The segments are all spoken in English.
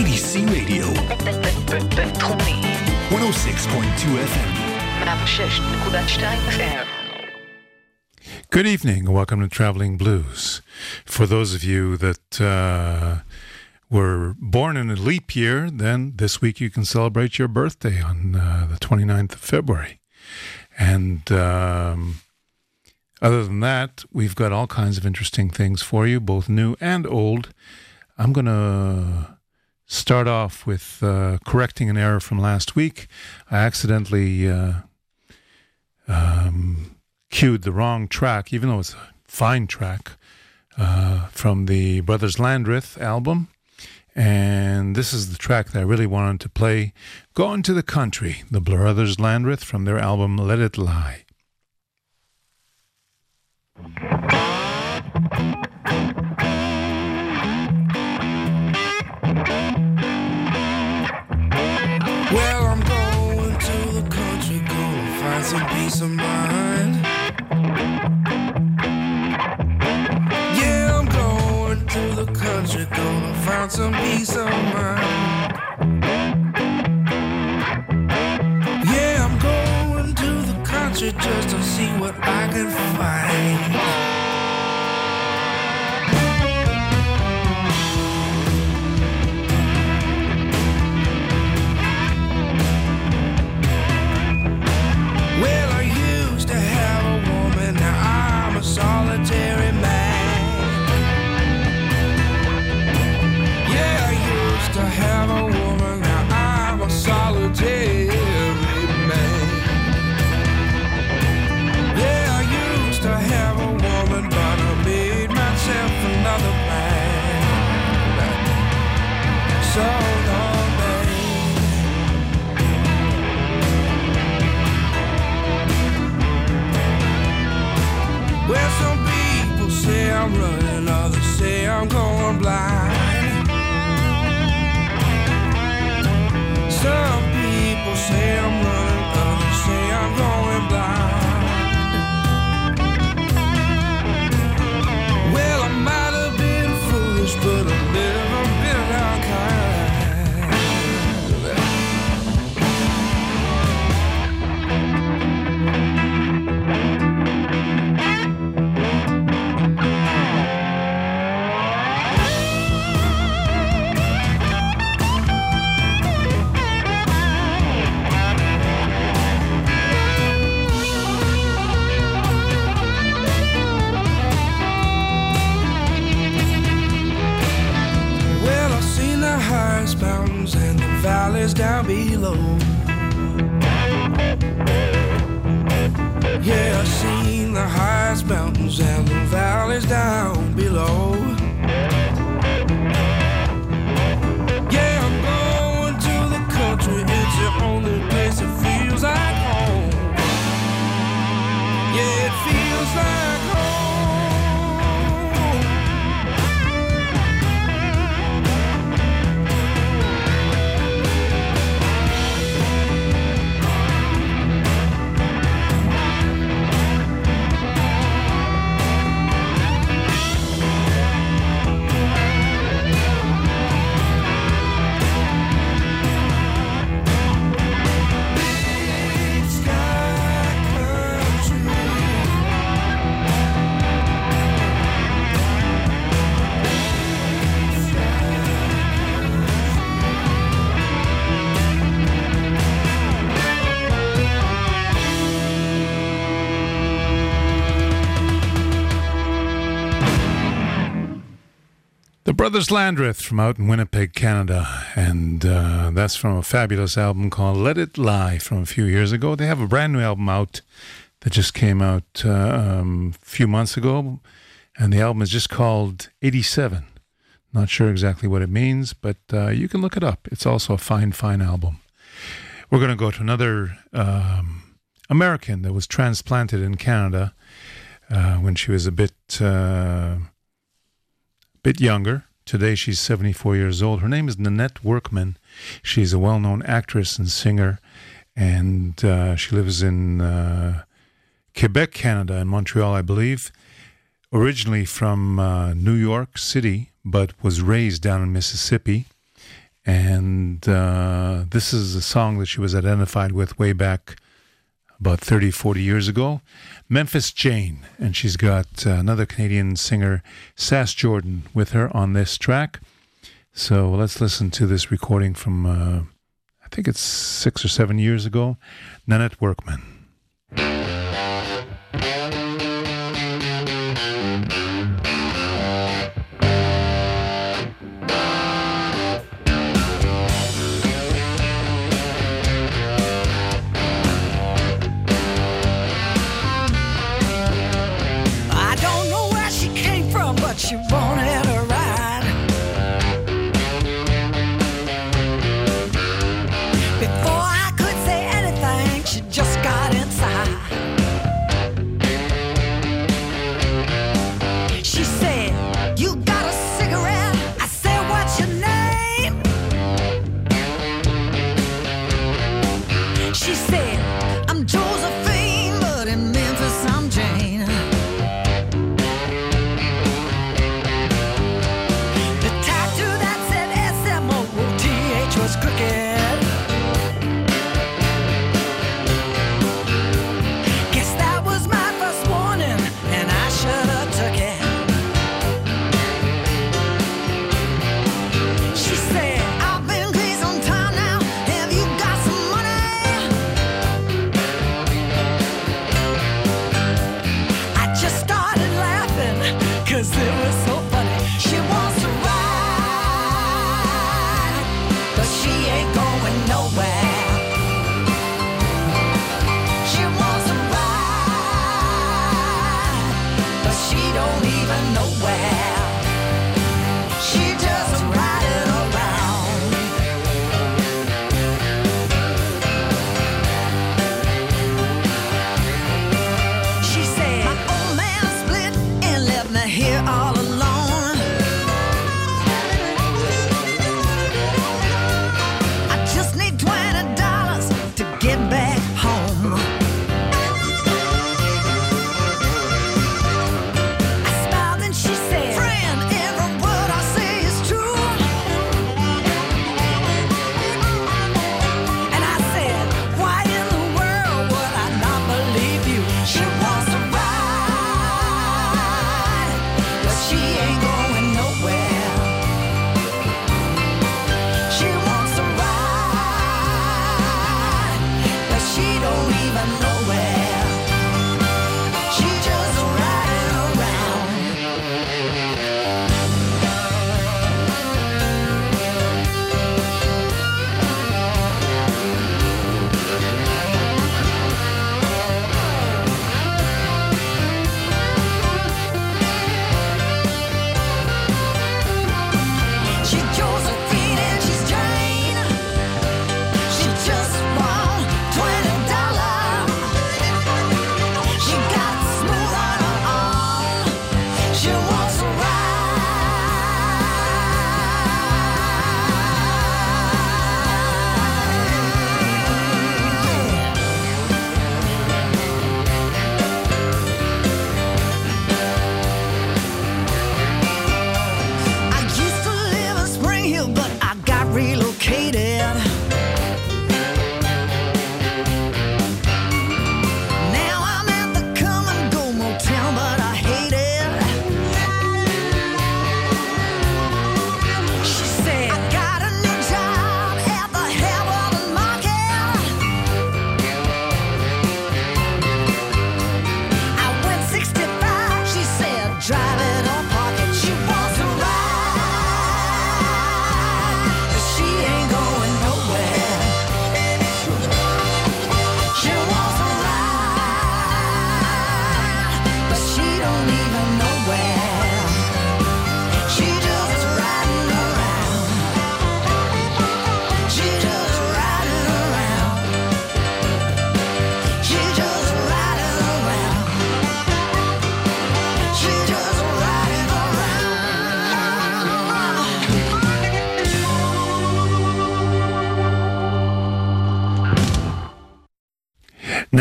IDC Radio, בינתחומי, 106.2 FM. 106.2 FM. Good evening and welcome to Traveling Blues. For those of you that uh, were born in a leap year, then this week you can celebrate your birthday on uh, the 29th of February. And um, other than that, we've got all kinds of interesting things for you, both new and old. I'm going to start off with uh, correcting an error from last week. I accidentally uh, um, cued the wrong track, even though it's a fine track uh, from the Brothers Landreth album. And this is the track that I really wanted to play. Going to the Country, the Brothers Landreth from their album Let It Lie. Yeah, I'm going to the country, gonna find some peace of mind. Yeah, I'm going to the country just to see what I can find. Brothers Landreth from out in Winnipeg, Canada. And uh, that's from a fabulous album called Let It Lie from a few years ago. They have a brand new album out that just came out uh, um, a few months ago. And the album is just called 87. Not sure exactly what it means, but uh, you can look it up. It's also a fine, fine album. We're going to go to another um, American that was transplanted in Canada uh, when she was a bit. Uh, bit younger. Today she's 74 years old. Her name is Nanette Workman. She's a well known actress and singer, and uh, she lives in uh, Quebec, Canada, in Montreal, I believe. Originally from uh, New York City, but was raised down in Mississippi. And uh, this is a song that she was identified with way back about 30, 40 years ago. Memphis Jane, and she's got uh, another Canadian singer, Sass Jordan, with her on this track. So let's listen to this recording from, uh, I think it's six or seven years ago, Nanette Workman.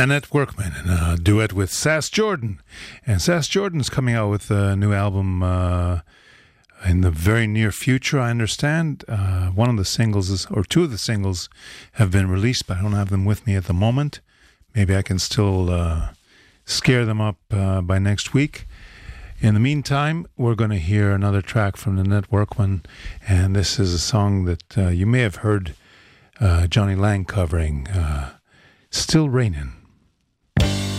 Nanette Workman in a duet with Sass Jordan. And Sass Jordan's coming out with a new album uh, in the very near future, I understand. Uh, one of the singles, is, or two of the singles, have been released, but I don't have them with me at the moment. Maybe I can still uh, scare them up uh, by next week. In the meantime, we're going to hear another track from Nanette Workman. And this is a song that uh, you may have heard uh, Jonny Lang covering. Still Raining. Clouds,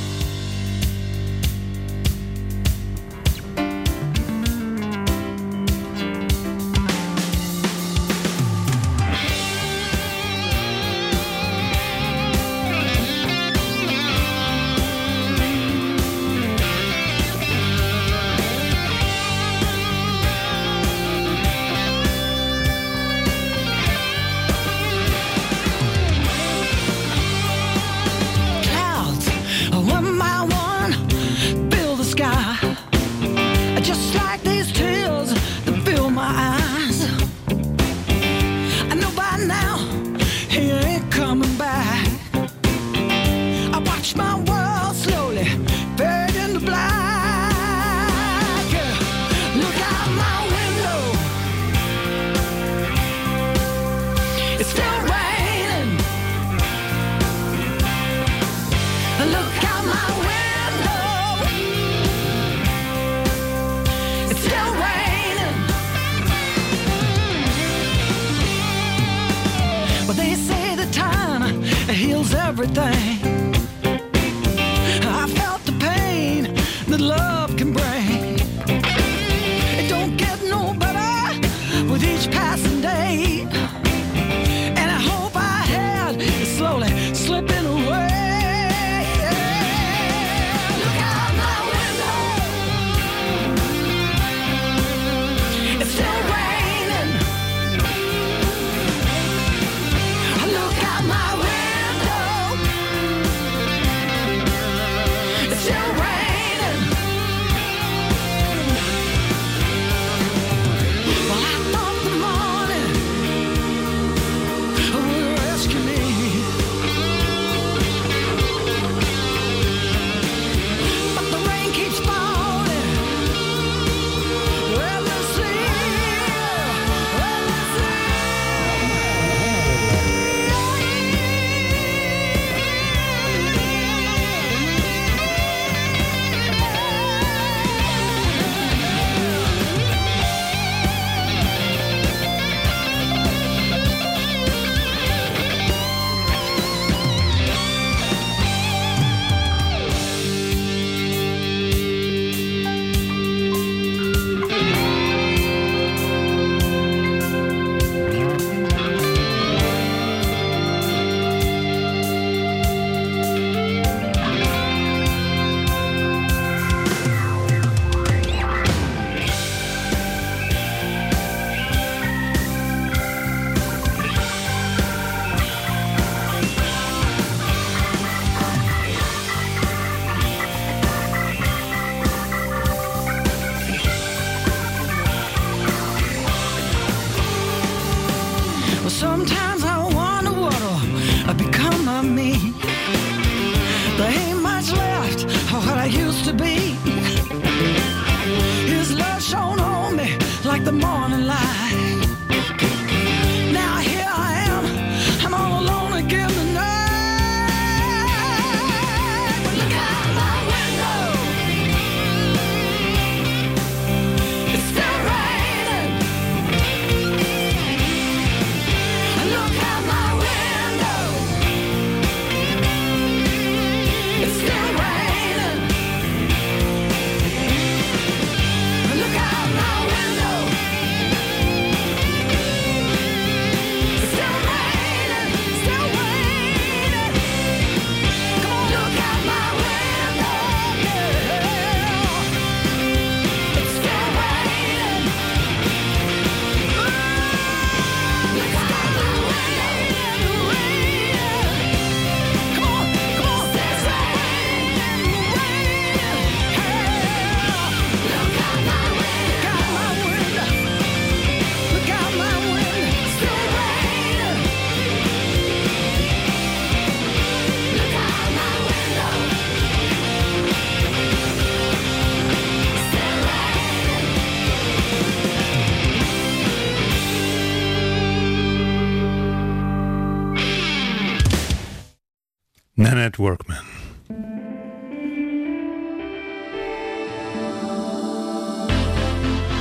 Nanette Workman.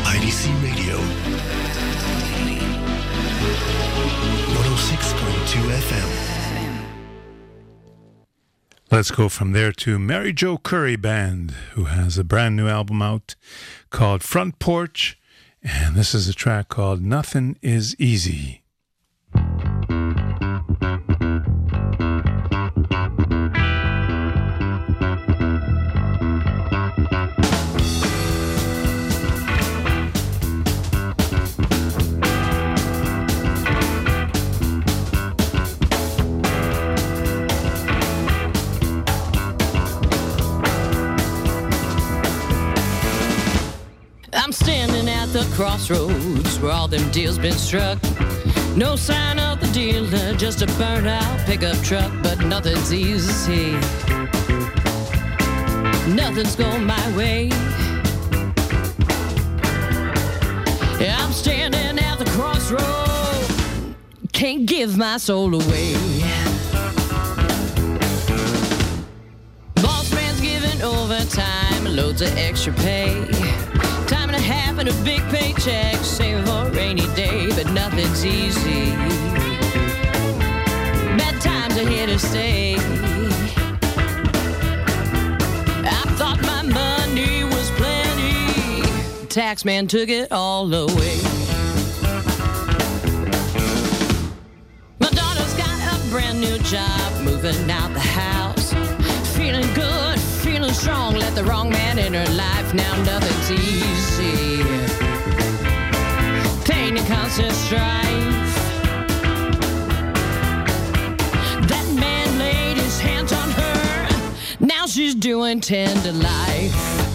IDC Radio. 106.2 FM. Let's go from there to Mary Jo Curry Band, who has a brand new album out called Front Porch. And this is a track called Nothing Is Easy. Crossroads where all them deals been struck. No sign of the dealer, just a burnt out pickup truck, but nothing's easy. Nothing's going my way. I'm standing at the crossroad, can't give my soul away. Boss man's giving overtime, loads of extra pay. And a big paycheck, saving for a rainy day, but nothing's easy. Bad times are here to stay. I thought my money was plenty. Tax man took it all away. My daughter's got a brand new job, moving out the house. Feeling good, feeling strong. Let the wrong man in her life. Now nothing's easy. Pain and constant strife. That man laid his hands on her. Now she's doing tender life.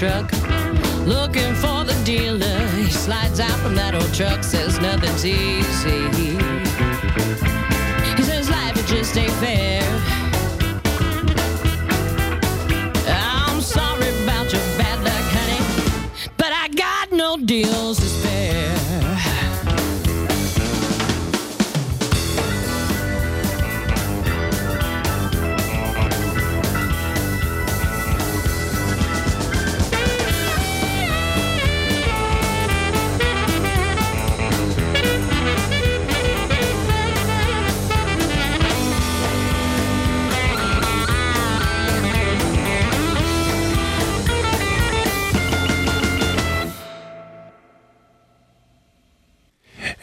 Been. Looking for the dealer. He slides out from that old truck, says nothing's easy. He says life just ain't fair.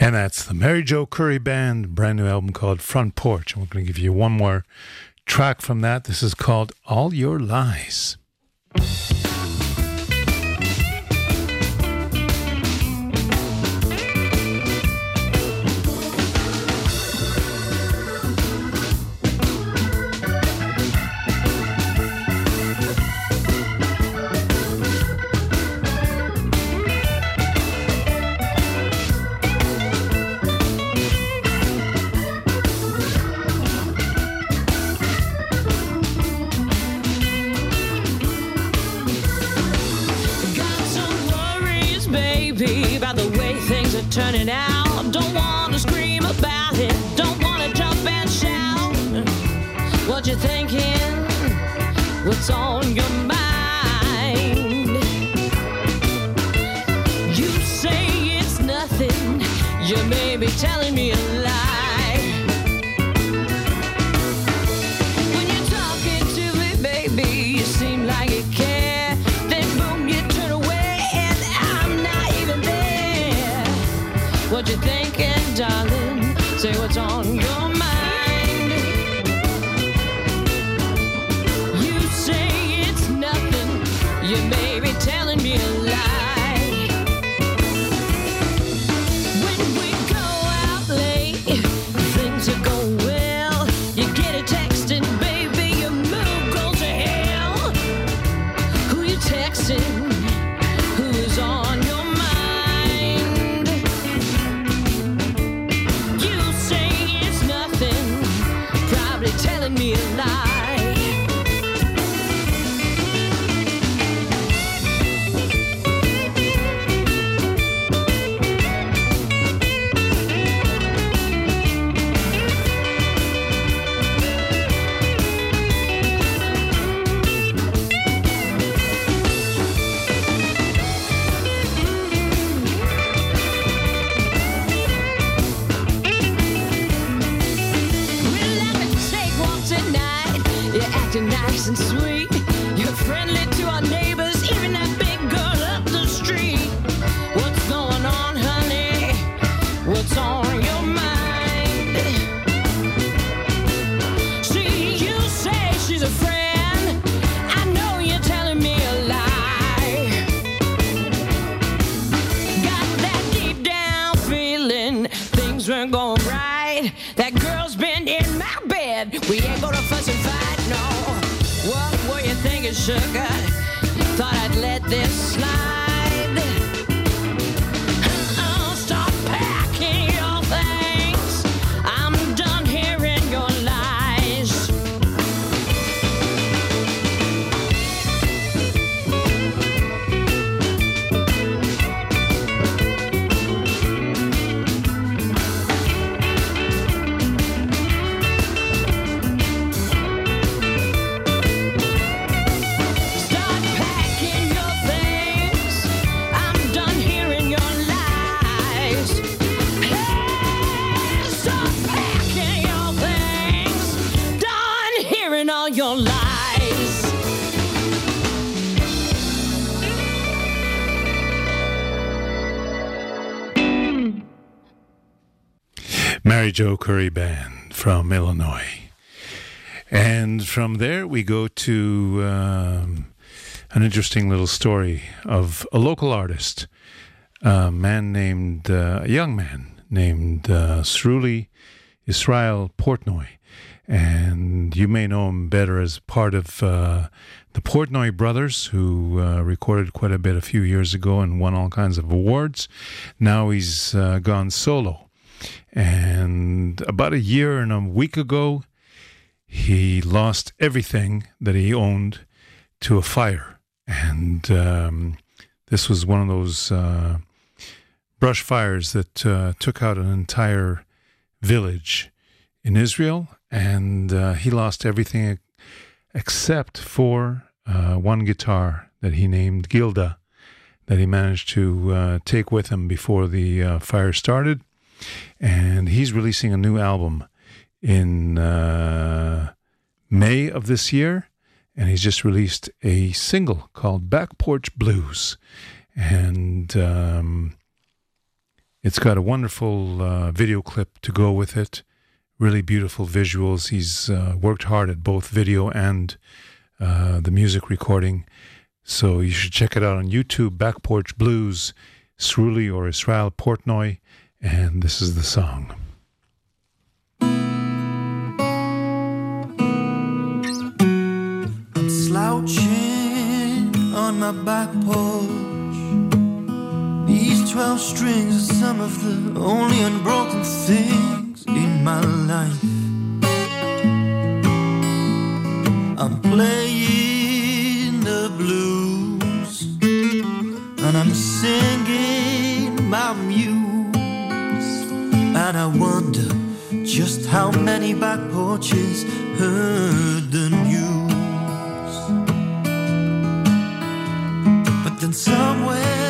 And that's the Mary Jo Curry Band, brand new album called Front Porch. And we're going to give you one more track from that. This is called All Your Lies. Mary Jo Curry Band from Illinois. And from there, we go to um, an interesting little story of a local artist, a man named, uh, a young man named uh, Sruli Israel Portnoy. And you may know him better as part of uh, the Portnoy brothers, who uh, recorded quite a bit a few years ago and won all kinds of awards. Now he's uh, gone solo. And about a year and a week ago, he lost everything that he owned to a fire. And um, this was one of those uh, brush fires that uh, took out an entire village in Israel. And uh, he lost everything except for uh, one guitar that he named Gilda that he managed to uh, take with him before the uh, fire started. And he's releasing a new album in uh, May of this year. And he's just released a single called Back Porch Blues. And um, it's got a wonderful uh, video clip to go with it. Really beautiful visuals. He's uh, worked hard at both video and uh, the music recording. So you should check it out on YouTube, Back Porch Blues, Sruli or Israel Portnoy. And this is the song. I'm slouching on my back porch. These 12 strings are some of the only unbroken things in my life. I'm playing the blues and I'm singing my muse. And I wonder just how many back porches heard the news. But then somewhere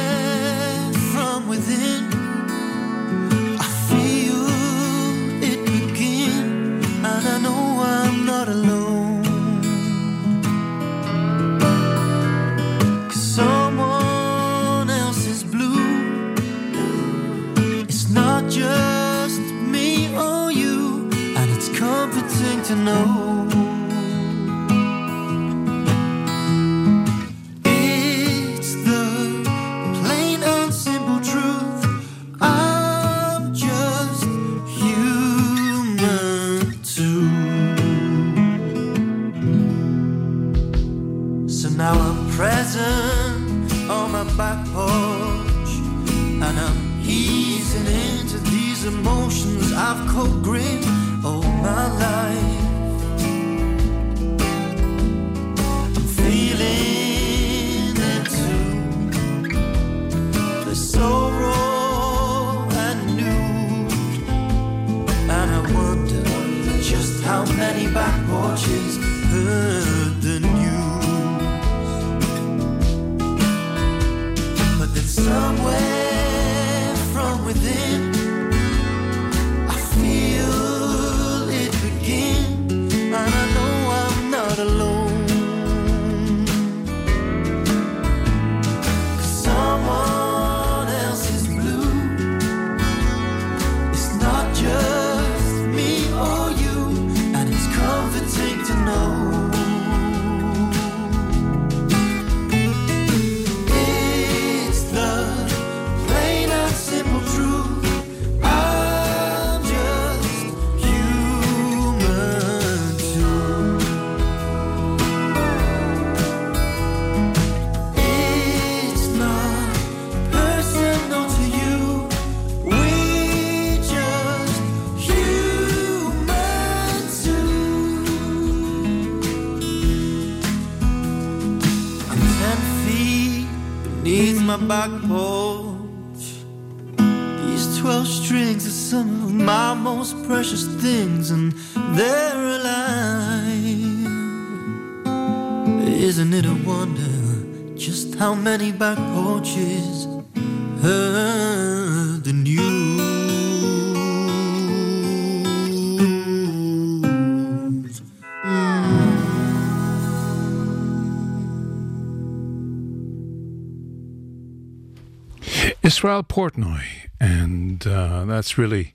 Israel Portnoy, and uh, that's really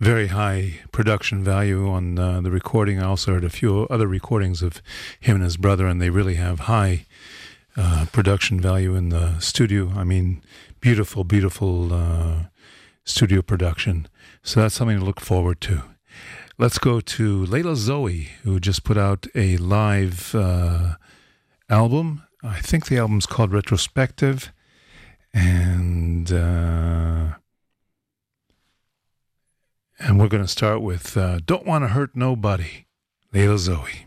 very high production value on uh, the recording. I also heard a few other recordings of him and his brother, and they really have high uh, production value in the studio. I mean, beautiful, beautiful uh, studio production. So that's something to look forward to. Let's go to Layla Zoe, who just put out a live uh, album. I think the album's called Retrospective and uh, and we're going to start with uh, "Don't Want to Hurt Nobody," Layla Zoe.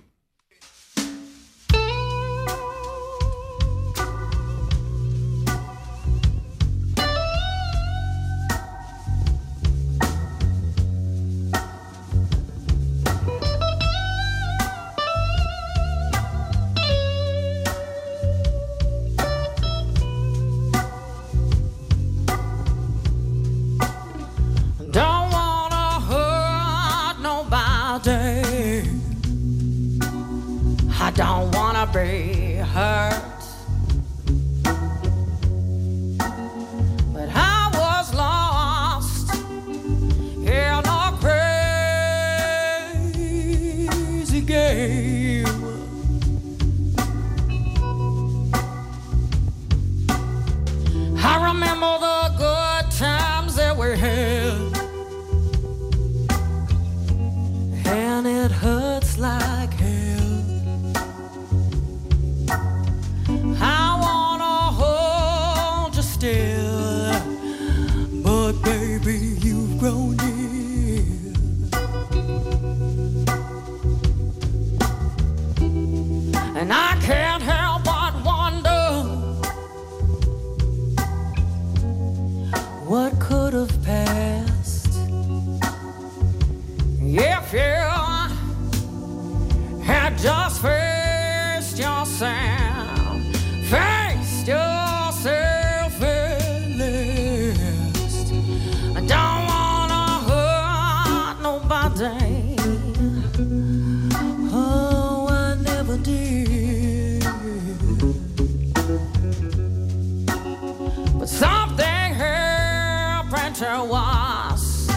To us,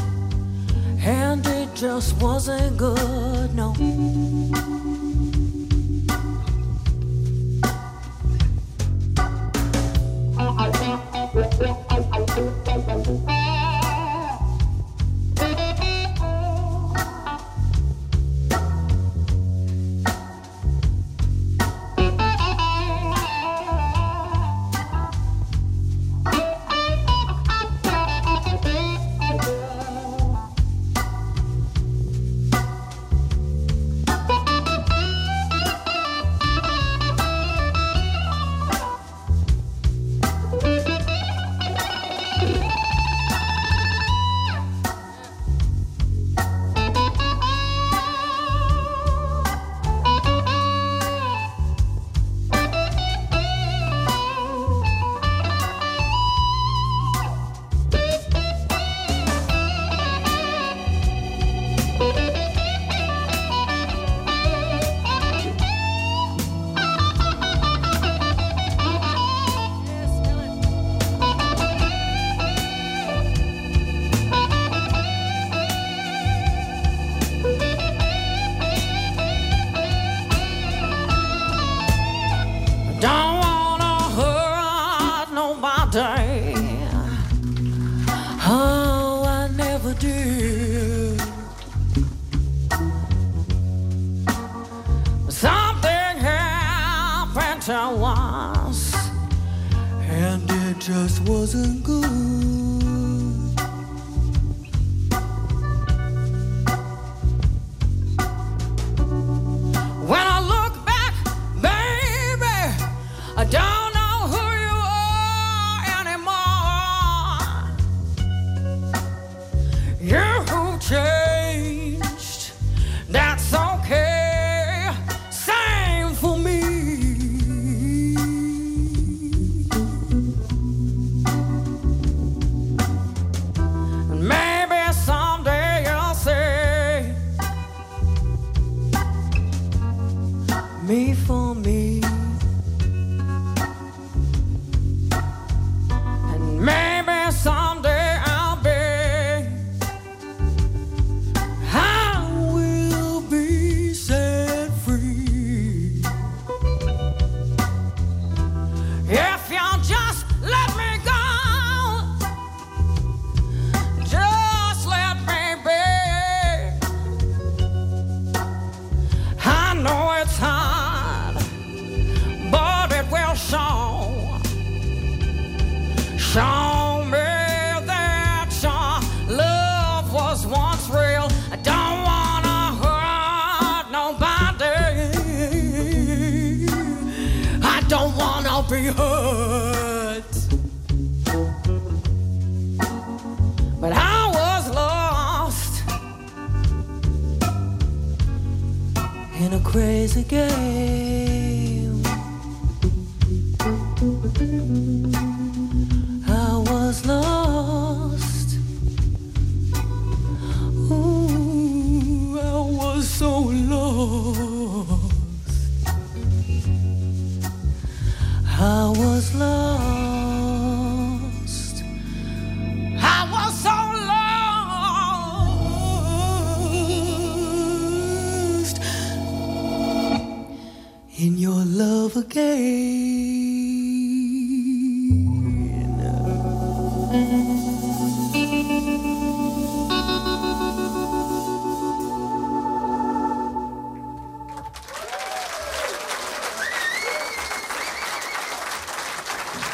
and it just wasn't good, no.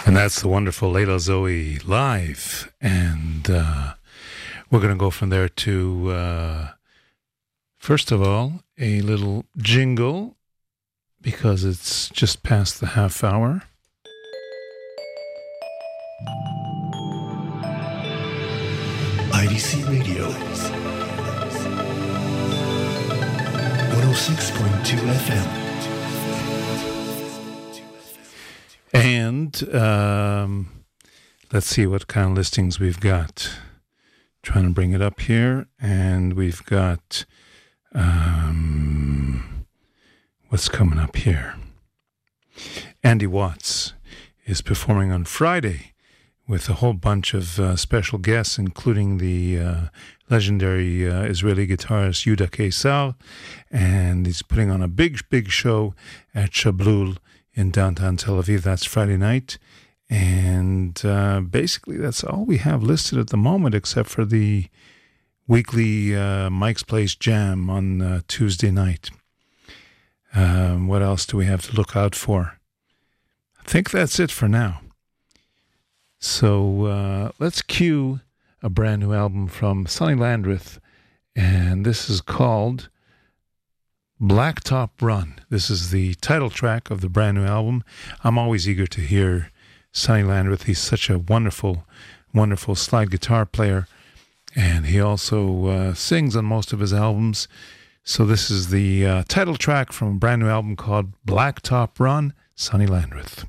And that's the wonderful Layla Zoe live. And uh, we're going to go from there to, uh, first of all, a little jingle because it's just past the half hour. IDC Radio. 106.2 FM. And um, let's see what kind of listings we've got. Trying to bring it up here. And we've got um, what's coming up here. Andy Watts is performing on Friday with a whole bunch of uh, special guests, including the uh, legendary uh, Israeli guitarist Yehuda Keisar. And he's putting on a big, big show at Shablul in downtown Tel Aviv. That's Friday night. And uh, basically, that's all we have listed at the moment, except for the weekly uh, Mike's Place Jam on uh, Tuesday night. Um, what else do we have to look out for? I think that's it for now. So uh, let's cue a brand new album from Sonny Landreth, and this is called Blacktop Run. This is the title track of the brand new album. I'm always eager to hear Sonny Landreth. He's such a wonderful, wonderful slide guitar player, and he also uh, sings on most of his albums. So this is the uh, title track from a brand new album called Blacktop Run, Sonny Landreth.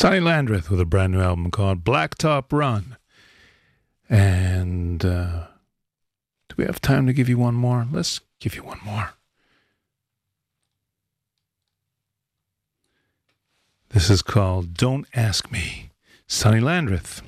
Sonny Landreth with a brand new album called Blacktop Run. And uh, do we have time to give you one more? Let's give you one more. This is called Don't Ask Me, Sonny Landreth.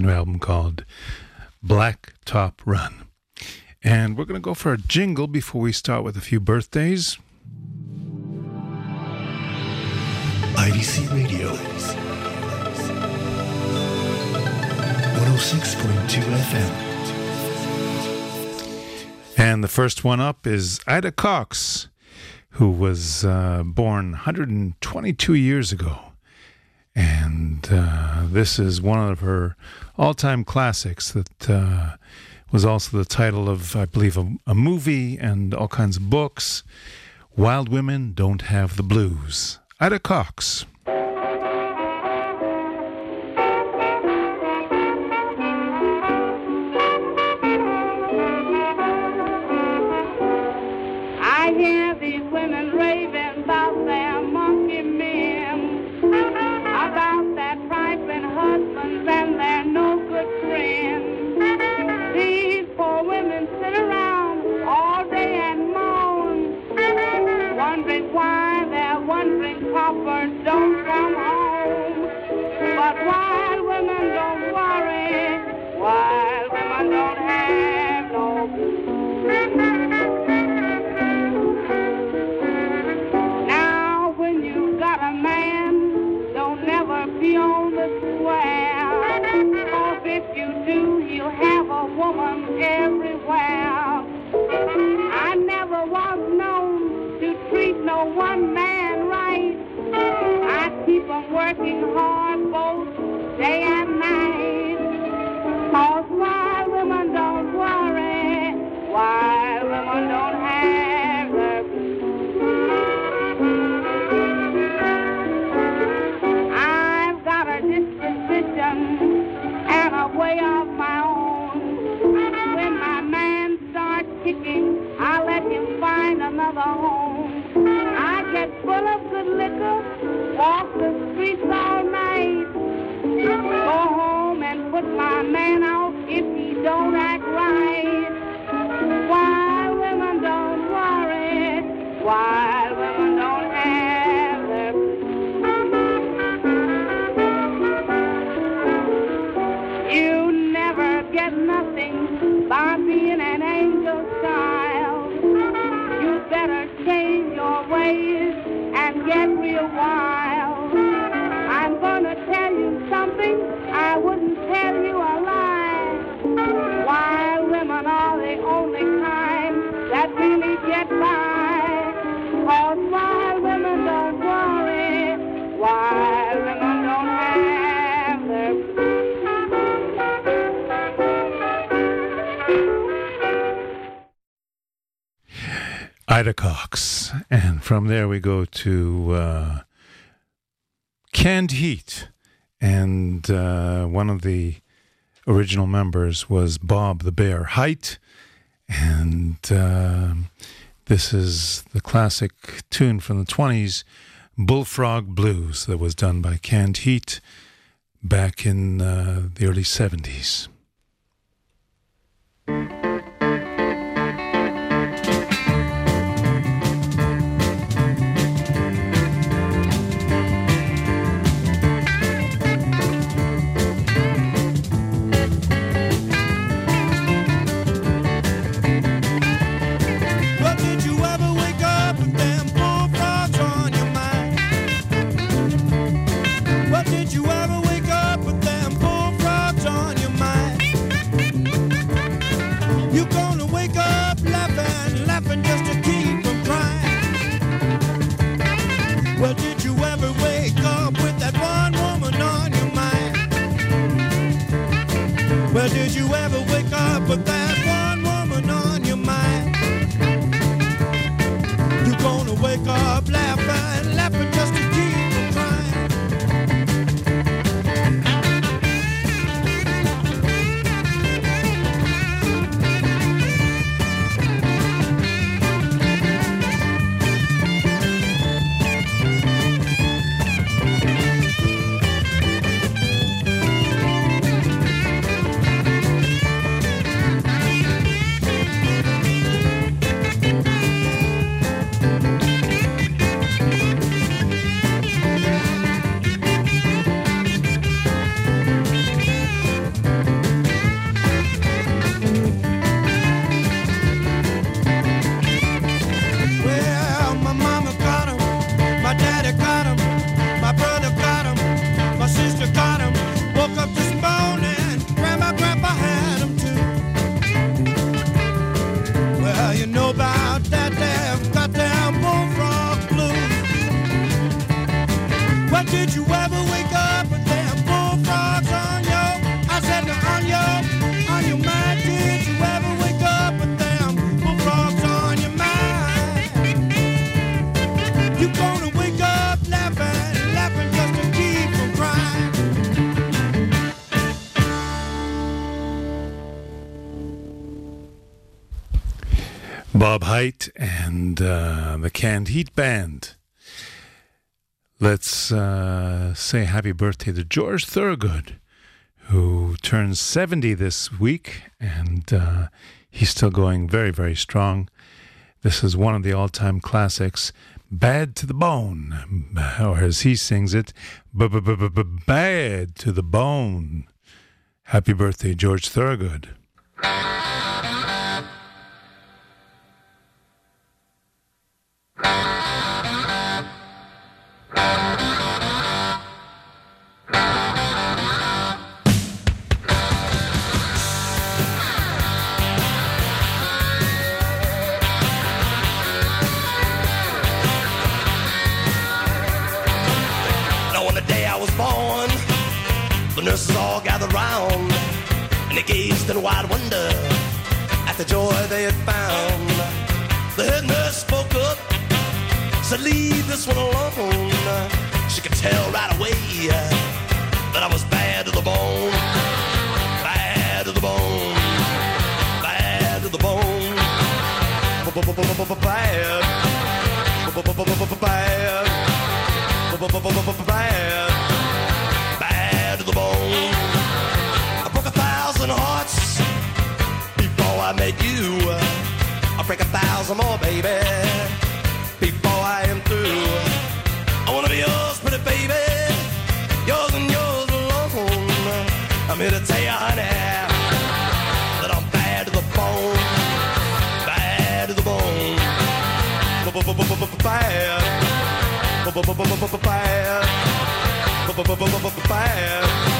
new album called Black Top Run. And we're going to go for a jingle before we start with a few birthdays. IDC Radio 106.2 FM. And the first one up is Ida Cox, who was uh, born 122 years ago. And uh, this is one of her all time classics that uh, was also the title of, I believe, a, a movie and all kinds of books. Wild Women Don't Have the Blues. Ida Cox. Only kind that really get by. Cause women don't worry, women don't have their Ida Cox. And from there we go to uh, Canned Heat. And uh, one of the original members was Bob the Bear Hite. And um this is the classic tune from the 20s, Bullfrog Blues, that was done by Canned Heat back in uh, the early 70s. Hite and uh, the Canned Heat Band. Let's uh, say happy birthday to George Thorogood, who turns 70 this week, and uh, he's still going very, very strong. This is one of the all time classics, Bad to the Bone, or as he sings it, Bad to the Bone. Happy birthday, George Thorogood. Wide wonder at the joy they had found. She could tell right away uh, bad. Bad. Bad.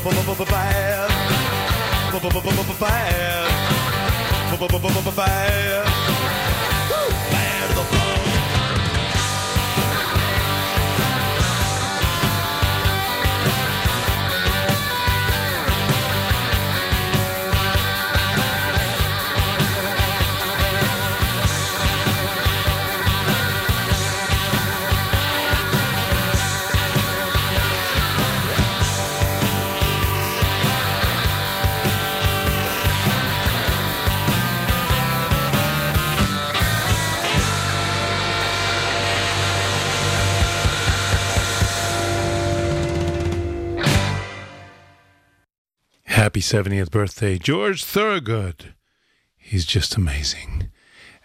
Bad. Bad. Bad. Happy 70th birthday, George Thorogood. He's just amazing.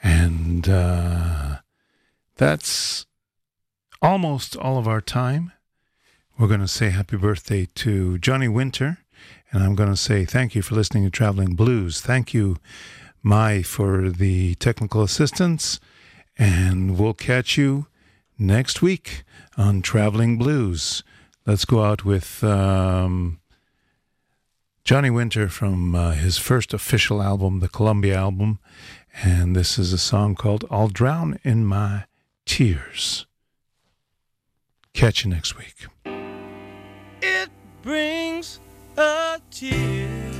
And uh, that's almost all of our time. We're going to say happy birthday to Johnny Winter. And I'm going to say thank you for listening to Traveling Blues. Thank you, Mai, for the technical assistance. And we'll catch you next week on Traveling Blues. Let's go out with. Um, Johnny Winter from uh, his first official album, the Columbia album, and this is a song called I'll Drown in My Tears. Catch you next week. It brings a tear.